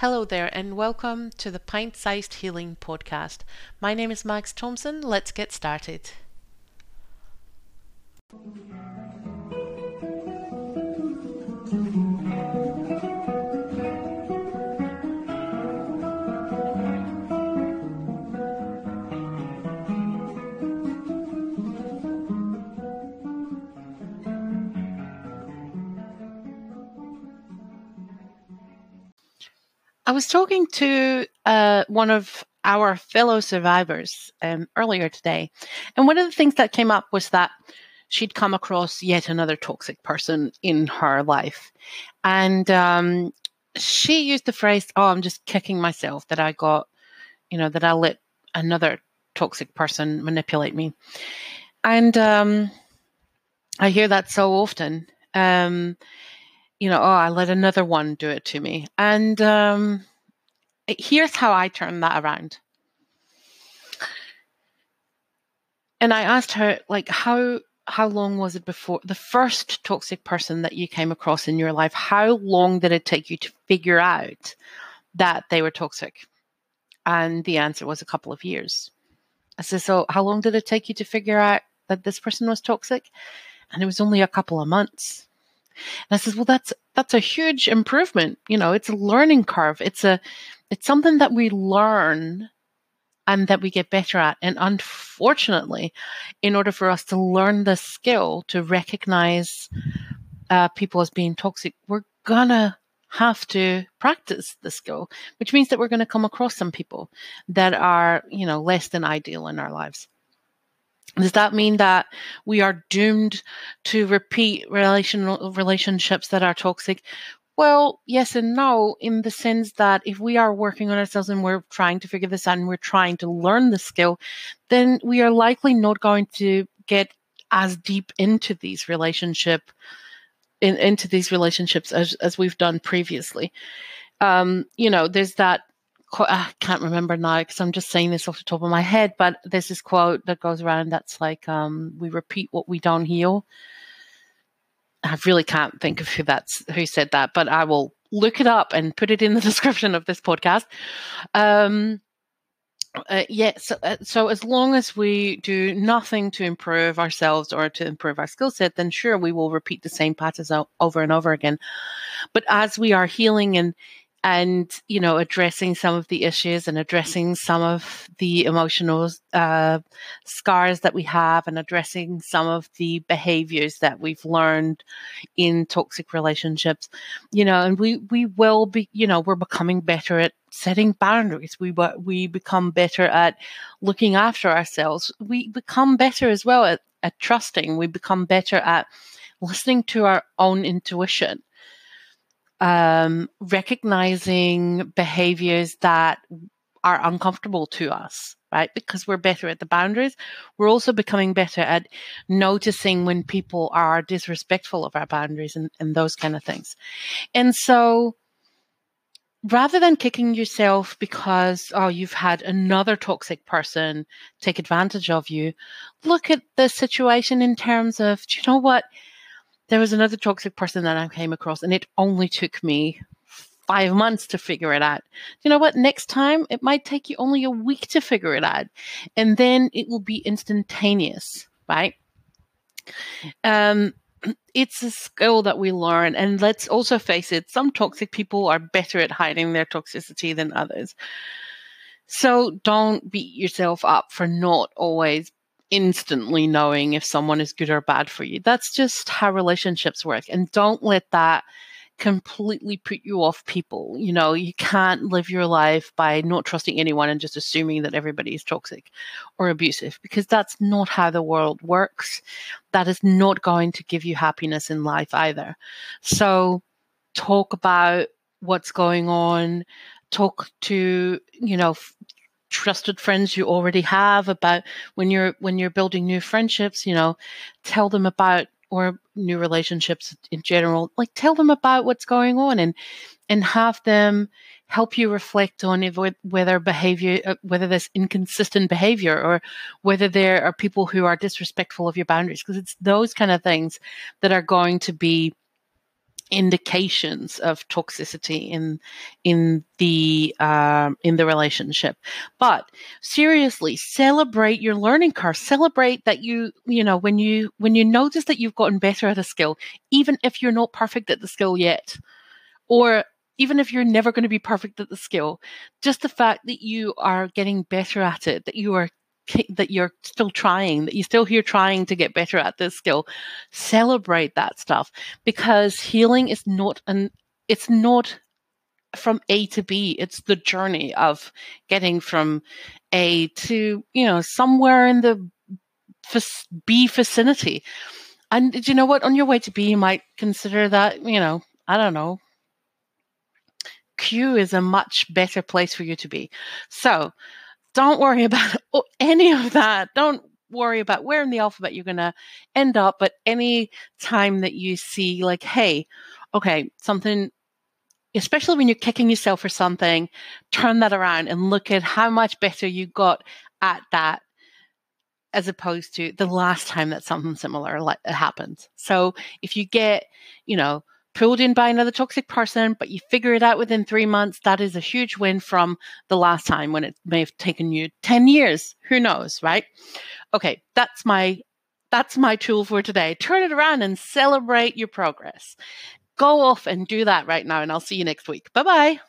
Hello there, and welcome to the Pint Sized Healing Podcast. My name is Max Thompson. Let's get started. I was talking to uh, one of our fellow survivors um, earlier today, and one of the things that came up was that she'd come across yet another toxic person in her life, and um, she used the phrase, "Oh, I'm just kicking myself that I got, you know, that I let another toxic person manipulate me," and um, I hear that so often. Um, you know, oh, I let another one do it to me. And um, here's how I turned that around. And I asked her, like, how how long was it before the first toxic person that you came across in your life? How long did it take you to figure out that they were toxic? And the answer was a couple of years. I said, so how long did it take you to figure out that this person was toxic? And it was only a couple of months. And I says, well, that's, that's a huge improvement. You know, it's a learning curve. It's a, it's something that we learn and that we get better at. And unfortunately, in order for us to learn the skill to recognize uh, people as being toxic, we're gonna have to practice the skill, which means that we're to come across some people that are, you know, less than ideal in our lives. Does that mean that we are doomed to repeat relational relationships that are toxic? Well, yes and no, in the sense that if we are working on ourselves and we're trying to figure this out and we're trying to learn the skill, then we are likely not going to get as deep into these relationship in, into these relationships as as we've done previously. Um, you know, there's that I can't remember now because I'm just saying this off the top of my head, but there's this quote that goes around that's like, um, "We repeat what we don't heal." I really can't think of who that's who said that, but I will look it up and put it in the description of this podcast. Um, uh, yeah, so, uh, so as long as we do nothing to improve ourselves or to improve our skill set, then sure, we will repeat the same patterns over and over again. But as we are healing and and you know addressing some of the issues and addressing some of the emotional uh, scars that we have and addressing some of the behaviors that we've learned in toxic relationships you know and we we will be you know we're becoming better at setting boundaries. We we become better at looking after ourselves. We become better as well at, at trusting. We become better at listening to our own intuition um, recognizing behaviors that are uncomfortable to us, right? Because we're better at the boundaries. We're also becoming better at noticing when people are disrespectful of our boundaries and, and those kind of things. And so rather than kicking yourself because, oh, you've had another toxic person take advantage of you, look at the situation in terms of, do you know what? There was another toxic person that I came across, and it only took me five months to figure it out. You know what? Next time, it might take you only a week to figure it out, and then it will be instantaneous, right? Um, it's a skill that we learn, and let's also face it: some toxic people are better at hiding their toxicity than others. So don't beat yourself up for not always instantly knowing if someone is good or bad for you. That's just how relationships work. And don't let that completely put you off people. You know, you can't live your life by not trusting anyone and just assuming that everybody is toxic or abusive because that's not how the world works. That is not going to give you happiness in life either. So talk about what's going on. Talk to, you know, trusted friends you already have about when you're when you're building new friendships you know tell them about or new relationships in general like tell them about what's going on and and have them help you reflect on if, whether behavior uh, whether there's inconsistent behavior or whether there are people who are disrespectful of your boundaries because it's those kind of things that are going to be indications of toxicity in in the um, in the relationship. But seriously celebrate your learning curve. Celebrate that you you know when you when you notice that you've gotten better at a skill even if you're not perfect at the skill yet or even if you're never going to be perfect at the skill just the fact that you are getting better at it that you are that you're still trying, that you're still here trying to get better at this skill. Celebrate that stuff because healing is not an, it's not from A to B. It's the journey of getting from A to, you know, somewhere in the B vicinity. And do you know what? On your way to B, you might consider that, you know, I don't know, Q is a much better place for you to be. So, don't worry about any of that. Don't worry about where in the alphabet you're going to end up. But any time that you see, like, hey, okay, something, especially when you're kicking yourself for something, turn that around and look at how much better you got at that as opposed to the last time that something similar like happened. So if you get, you know, pulled in by another toxic person, but you figure it out within three months, that is a huge win from the last time when it may have taken you 10 years. Who knows, right? Okay, that's my that's my tool for today. Turn it around and celebrate your progress. Go off and do that right now, and I'll see you next week. Bye bye.